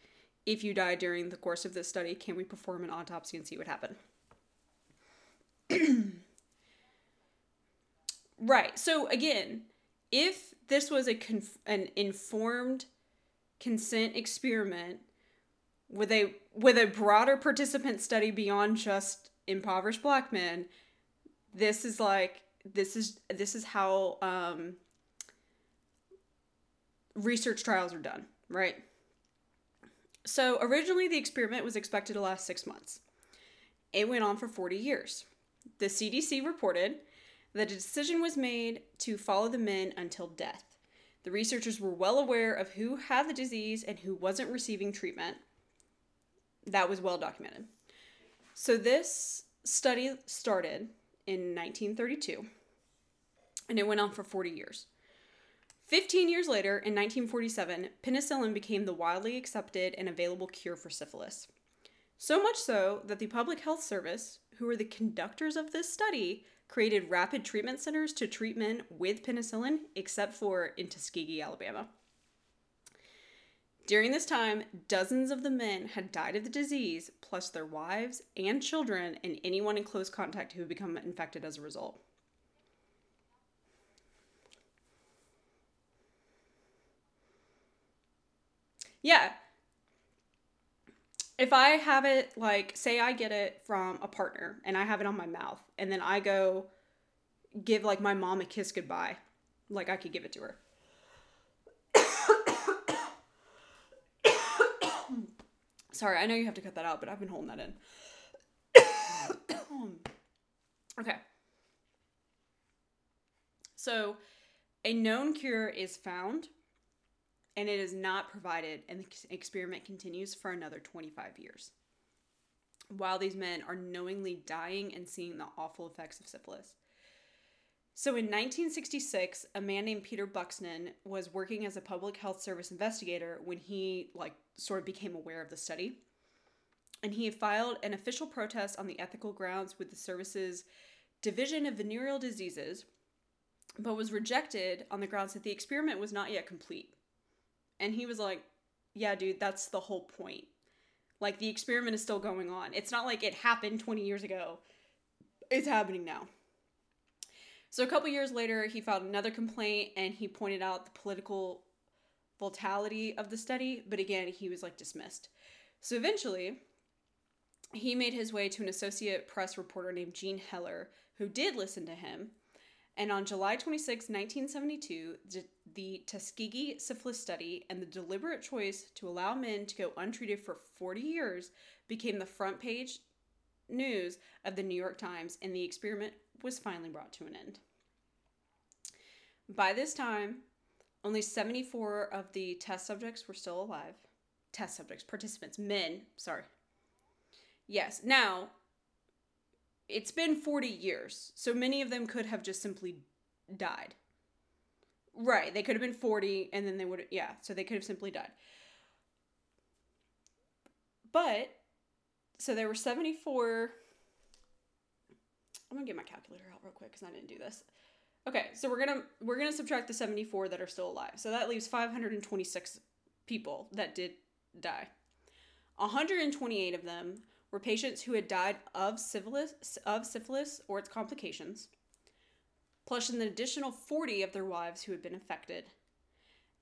if you die during the course of this study, can we perform an autopsy and see what happened? right. So again, if this was a conf- an informed consent experiment with a with a broader participant study beyond just impoverished black men, this is like this is this is how um, research trials are done, right? So, originally, the experiment was expected to last six months. It went on for 40 years. The CDC reported that a decision was made to follow the men until death. The researchers were well aware of who had the disease and who wasn't receiving treatment. That was well documented. So, this study started in 1932 and it went on for 40 years. 15 years later, in 1947, penicillin became the widely accepted and available cure for syphilis. So much so that the Public Health Service, who were the conductors of this study, created rapid treatment centers to treat men with penicillin, except for in Tuskegee, Alabama. During this time, dozens of the men had died of the disease, plus their wives and children, and anyone in close contact who had become infected as a result. Yeah. If I have it, like, say I get it from a partner and I have it on my mouth, and then I go give, like, my mom a kiss goodbye, like, I could give it to her. Sorry, I know you have to cut that out, but I've been holding that in. okay. So, a known cure is found and it is not provided, and the experiment continues for another 25 years. While these men are knowingly dying and seeing the awful effects of syphilis. So in 1966, a man named Peter Buxton was working as a public health service investigator when he like sort of became aware of the study. And he filed an official protest on the ethical grounds with the service's Division of Venereal Diseases, but was rejected on the grounds that the experiment was not yet complete. And he was like, Yeah, dude, that's the whole point. Like, the experiment is still going on. It's not like it happened 20 years ago, it's happening now. So, a couple years later, he filed another complaint and he pointed out the political volatility of the study, but again, he was like dismissed. So, eventually, he made his way to an Associate Press reporter named Jean Heller, who did listen to him and on July 26, 1972, the Tuskegee syphilis study and the deliberate choice to allow men to go untreated for 40 years became the front page news of the New York Times, and the experiment was finally brought to an end. By this time, only 74 of the test subjects were still alive. Test subjects, participants, men, sorry. Yes, now it's been 40 years, so many of them could have just simply died. Right. They could have been 40 and then they would yeah, so they could have simply died. But so there were 74 I'm going to get my calculator out real quick cuz I didn't do this. Okay, so we're going to we're going to subtract the 74 that are still alive. So that leaves 526 people that did die. 128 of them were patients who had died of syphilis of syphilis or its complications plus an additional 40 of their wives who had been affected,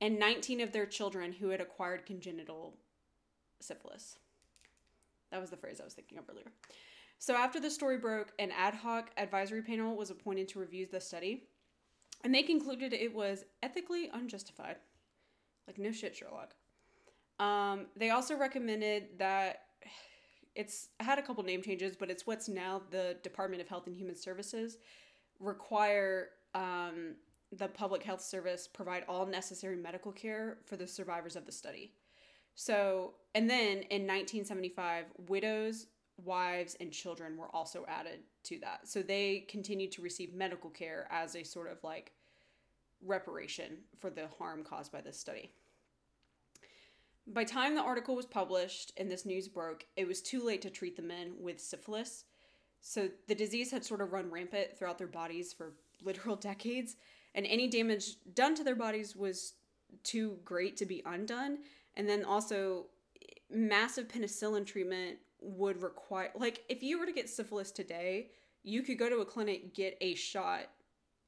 and 19 of their children who had acquired congenital syphilis. That was the phrase I was thinking of earlier. So, after the story broke, an ad hoc advisory panel was appointed to review the study, and they concluded it was ethically unjustified. Like, no shit, Sherlock. Um, they also recommended that it's had a couple name changes, but it's what's now the Department of Health and Human Services require um, the public health service provide all necessary medical care for the survivors of the study. So, and then in 1975, widows, wives, and children were also added to that. So they continued to receive medical care as a sort of like reparation for the harm caused by this study. By time the article was published and this news broke, it was too late to treat the men with syphilis so the disease had sort of run rampant throughout their bodies for literal decades, and any damage done to their bodies was too great to be undone. And then also, massive penicillin treatment would require, like, if you were to get syphilis today, you could go to a clinic, get a shot,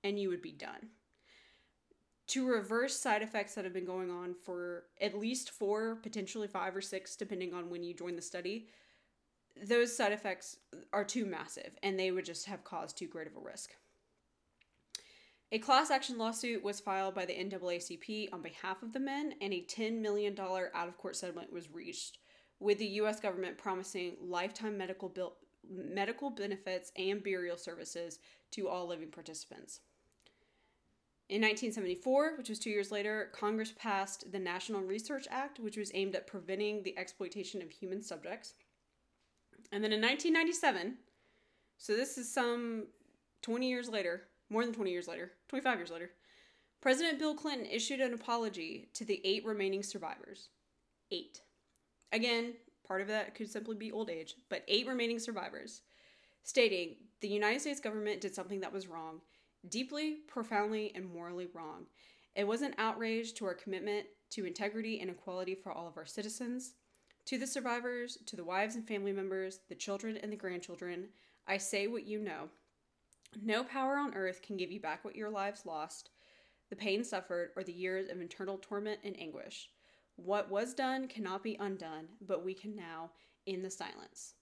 and you would be done. To reverse side effects that have been going on for at least four, potentially five or six, depending on when you join the study, those side effects are too massive and they would just have caused too great of a risk. A class action lawsuit was filed by the NAACP on behalf of the men, and a $10 million out of court settlement was reached, with the U.S. government promising lifetime medical, bill- medical benefits and burial services to all living participants. In 1974, which was two years later, Congress passed the National Research Act, which was aimed at preventing the exploitation of human subjects. And then in 1997, so this is some 20 years later, more than 20 years later, 25 years later, President Bill Clinton issued an apology to the eight remaining survivors. Eight. Again, part of that could simply be old age, but eight remaining survivors, stating the United States government did something that was wrong, deeply, profoundly, and morally wrong. It was an outrage to our commitment to integrity and equality for all of our citizens. To the survivors, to the wives and family members, the children and the grandchildren, I say what you know. No power on earth can give you back what your lives lost, the pain suffered, or the years of internal torment and anguish. What was done cannot be undone, but we can now in the silence.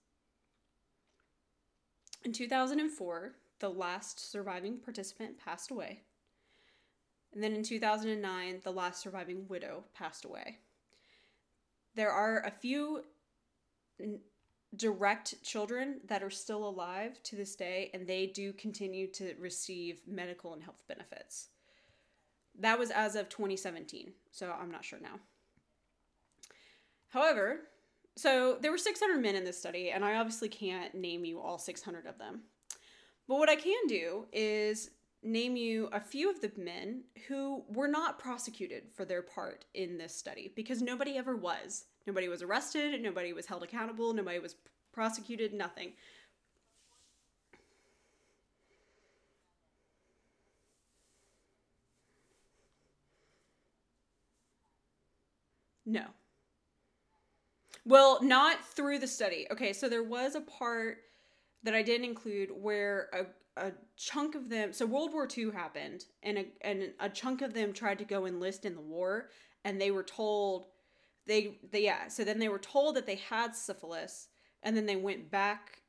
In 2004, the last surviving participant passed away. And then in 2009, the last surviving widow passed away. There are a few direct children that are still alive to this day, and they do continue to receive medical and health benefits. That was as of 2017, so I'm not sure now. However, so there were 600 men in this study, and I obviously can't name you all 600 of them. But what I can do is name you a few of the men who were not prosecuted for their part in this study because nobody ever was. Nobody was arrested, nobody was held accountable, nobody was prosecuted, nothing. No. Well, not through the study. Okay, so there was a part that I didn't include where a, a chunk of them so World War II happened and a and a chunk of them tried to go enlist in the war and they were told they they yeah, so then they were told that they had syphilis and then they went back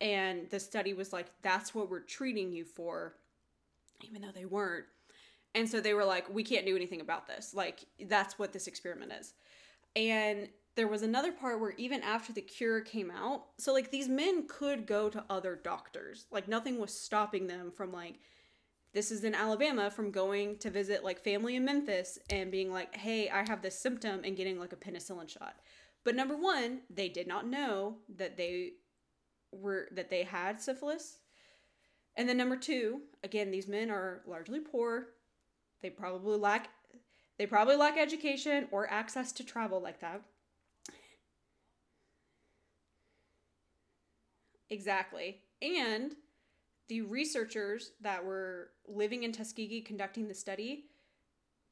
and the study was like that's what we're treating you for even though they weren't. And so they were like we can't do anything about this. Like that's what this experiment is. And there was another part where even after the cure came out, so like these men could go to other doctors. Like nothing was stopping them from like this is in Alabama from going to visit like family in Memphis and being like, "Hey, I have this symptom" and getting like a penicillin shot. But number 1, they did not know that they were that they had syphilis. And then number 2, again, these men are largely poor They probably lack they probably lack education or access to travel like that. Exactly. And the researchers that were living in Tuskegee conducting the study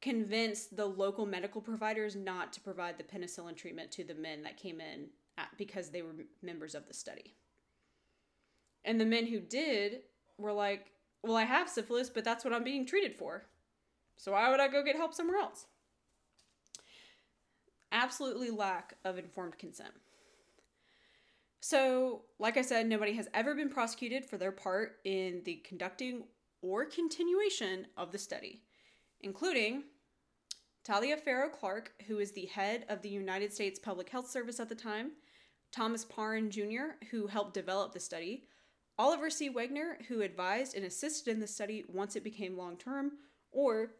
convinced the local medical providers not to provide the penicillin treatment to the men that came in at, because they were members of the study. And the men who did were like, Well, I have syphilis, but that's what I'm being treated for. So why would I go get help somewhere else? Absolutely lack of informed consent. So, like I said, nobody has ever been prosecuted for their part in the conducting or continuation of the study, including Taliaferro Clark, who is the head of the United States Public Health Service at the time, Thomas Parran Jr., who helped develop the study, Oliver C. Wenger, who advised and assisted in the study once it became long term, or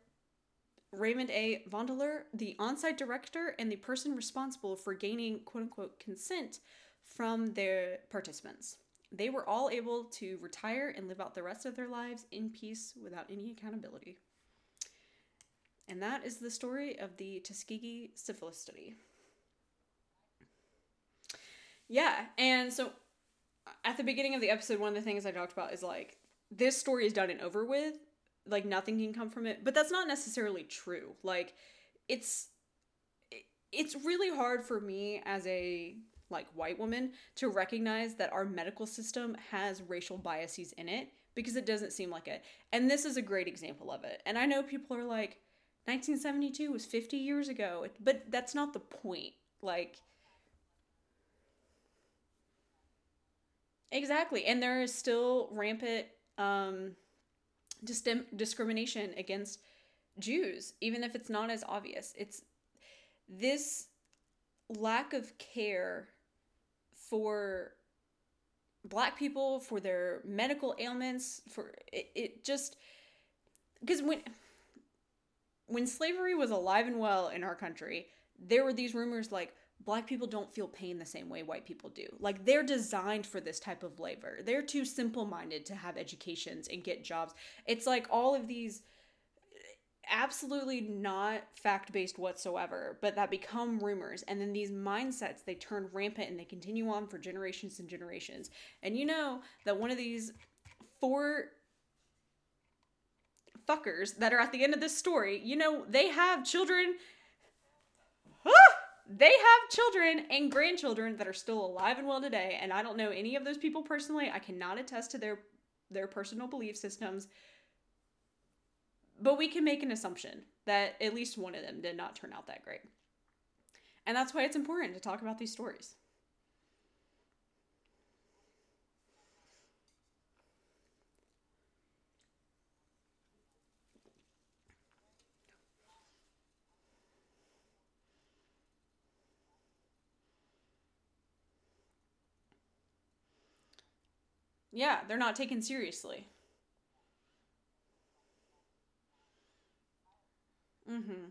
Raymond A. Vonderlehr, the on site director and the person responsible for gaining quote unquote consent from their participants. They were all able to retire and live out the rest of their lives in peace without any accountability. And that is the story of the Tuskegee syphilis study. Yeah, and so at the beginning of the episode, one of the things I talked about is like, this story is done and over with. Like, nothing can come from it. But that's not necessarily true. Like, it's. It's really hard for me as a like white woman to recognize that our medical system has racial biases in it because it doesn't seem like it. And this is a great example of it. And I know people are like 1972 was 50 years ago, but that's not the point. Like Exactly. And there is still rampant um dis- discrimination against Jews even if it's not as obvious. It's this lack of care for black people for their medical ailments for it, it just because when when slavery was alive and well in our country there were these rumors like black people don't feel pain the same way white people do. Like they're designed for this type of labor. They're too simple minded to have educations and get jobs. It's like all of these absolutely not fact based whatsoever, but that become rumors. And then these mindsets, they turn rampant and they continue on for generations and generations. And you know that one of these four fuckers that are at the end of this story, you know, they have children. Ah! they have children and grandchildren that are still alive and well today. And I don't know any of those people personally. I cannot attest to their their personal belief systems but we can make an assumption that at least one of them did not turn out that great. And that's why it's important to talk about these stories. Yeah, they're not taken seriously. Mm-hmm.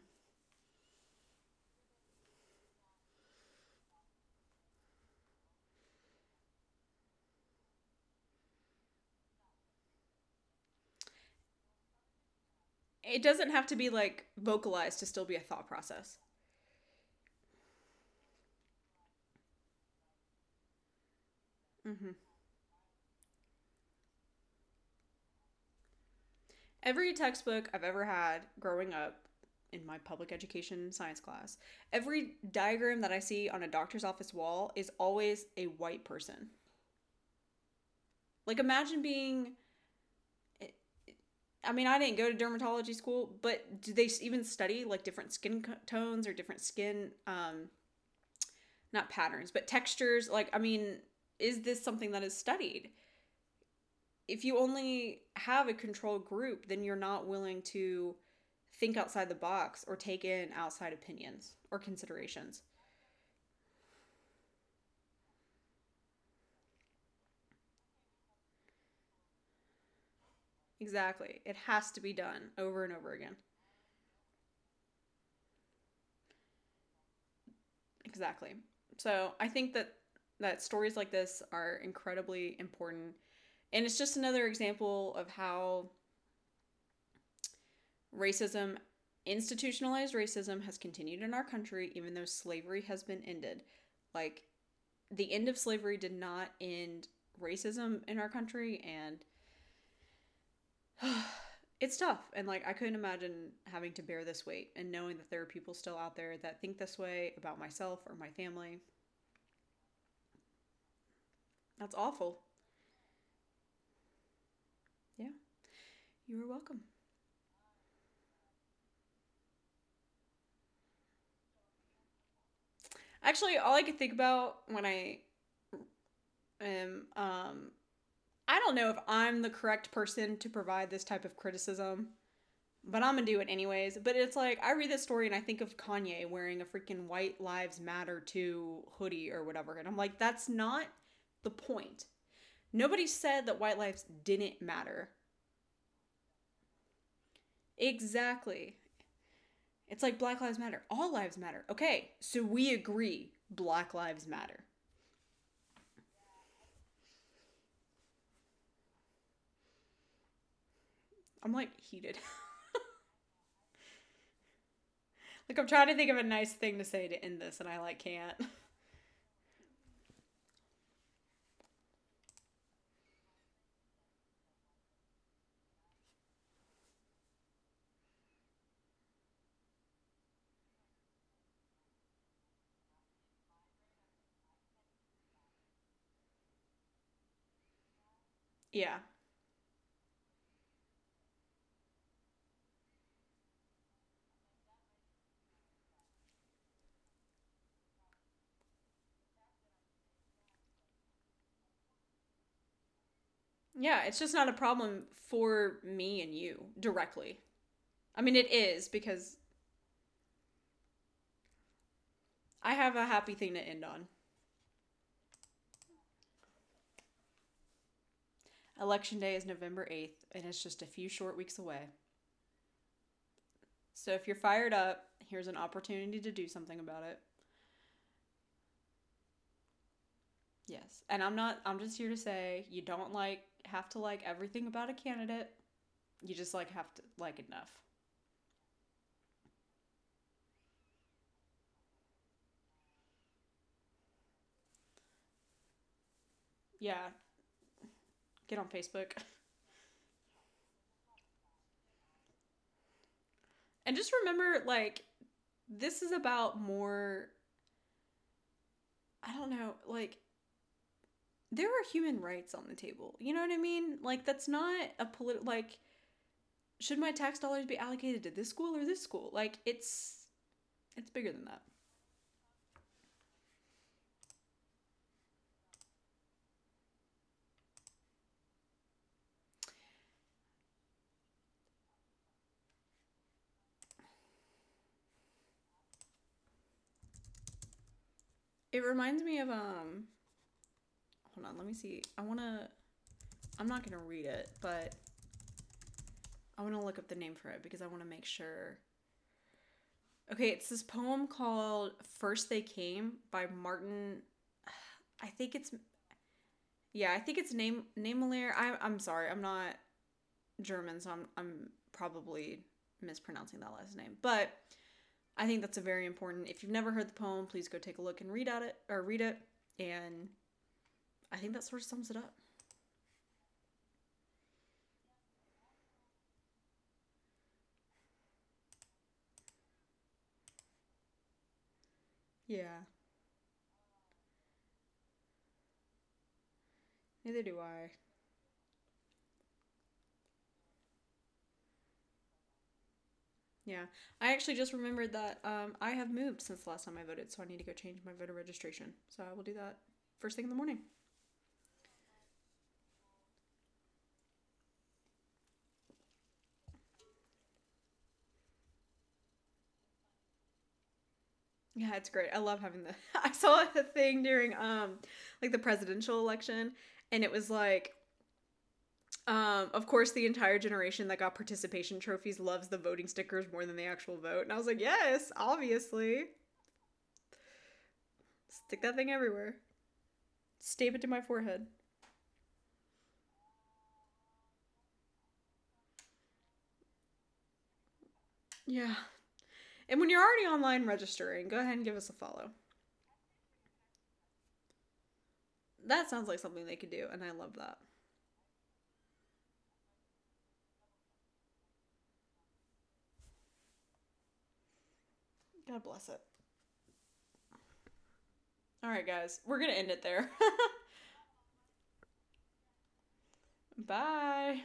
It doesn't have to be like vocalized to still be a thought process. Mm-hmm. Every textbook I've ever had growing up in my public education science class, every diagram that I see on a doctor's office wall is always a white person. Like, imagine being. I mean, I didn't go to dermatology school, but do they even study like different skin tones or different skin, um, not patterns, but textures? Like, I mean, is this something that is studied? if you only have a control group, then you're not willing to think outside the box or take in outside opinions or considerations. Exactly. It has to be done over and over again. Exactly. So, I think that that stories like this are incredibly important and it's just another example of how racism, institutionalized racism has continued in our country even though slavery has been ended. Like, the end of slavery did not end racism in our country, and it's tough. And, like, I couldn't imagine having to bear this weight and knowing that there are people still out there that think this way about myself or my family. That's awful. Yeah. You are welcome. Actually, all I could think about when I am, um, I don't know if I'm the correct person to provide this type of criticism, but I'm gonna do it anyways. But it's like, I read this story and I think of Kanye wearing a freaking White Lives Matter 2 hoodie or whatever. And I'm like, that's not the point. Nobody said that white lives didn't matter. Exactly. It's like Black Lives Matter. All lives matter. Okay, so we agree Black Lives Matter. I'm like heated. like I'm trying to think of a nice thing to say to end this and I like can't. Yeah. Yeah, it's just not a problem for me and you directly. I mean, it is because I have a happy thing to end on. Election day is November 8th, and it's just a few short weeks away. So if you're fired up, here's an opportunity to do something about it. Yes. And I'm not I'm just here to say you don't like have to like everything about a candidate. You just like have to like enough. Yeah. Get on Facebook. And just remember like this is about more I don't know, like there are human rights on the table. You know what I mean? Like that's not a political like should my tax dollars be allocated to this school or this school? Like it's it's bigger than that. It reminds me of um hold on, let me see. I want to I'm not going to read it, but I want to look up the name for it because I want to make sure. Okay, it's this poem called First They Came by Martin I think it's yeah, I think it's name Namelair. I I'm sorry, I'm not German, so I'm I'm probably mispronouncing that last name. But I think that's a very important. If you've never heard the poem, please go take a look and read at it or read it. And I think that sort of sums it up. Yeah. Neither do I. Yeah. I actually just remembered that um, I have moved since the last time I voted, so I need to go change my voter registration. So I will do that first thing in the morning. Yeah, it's great. I love having the I saw a thing during um like the presidential election and it was like um of course the entire generation that got participation trophies loves the voting stickers more than the actual vote. And I was like, "Yes, obviously." Stick that thing everywhere. Stape it to my forehead. Yeah. And when you're already online registering, go ahead and give us a follow. That sounds like something they could do, and I love that. God bless it. All right, guys, we're going to end it there. Bye.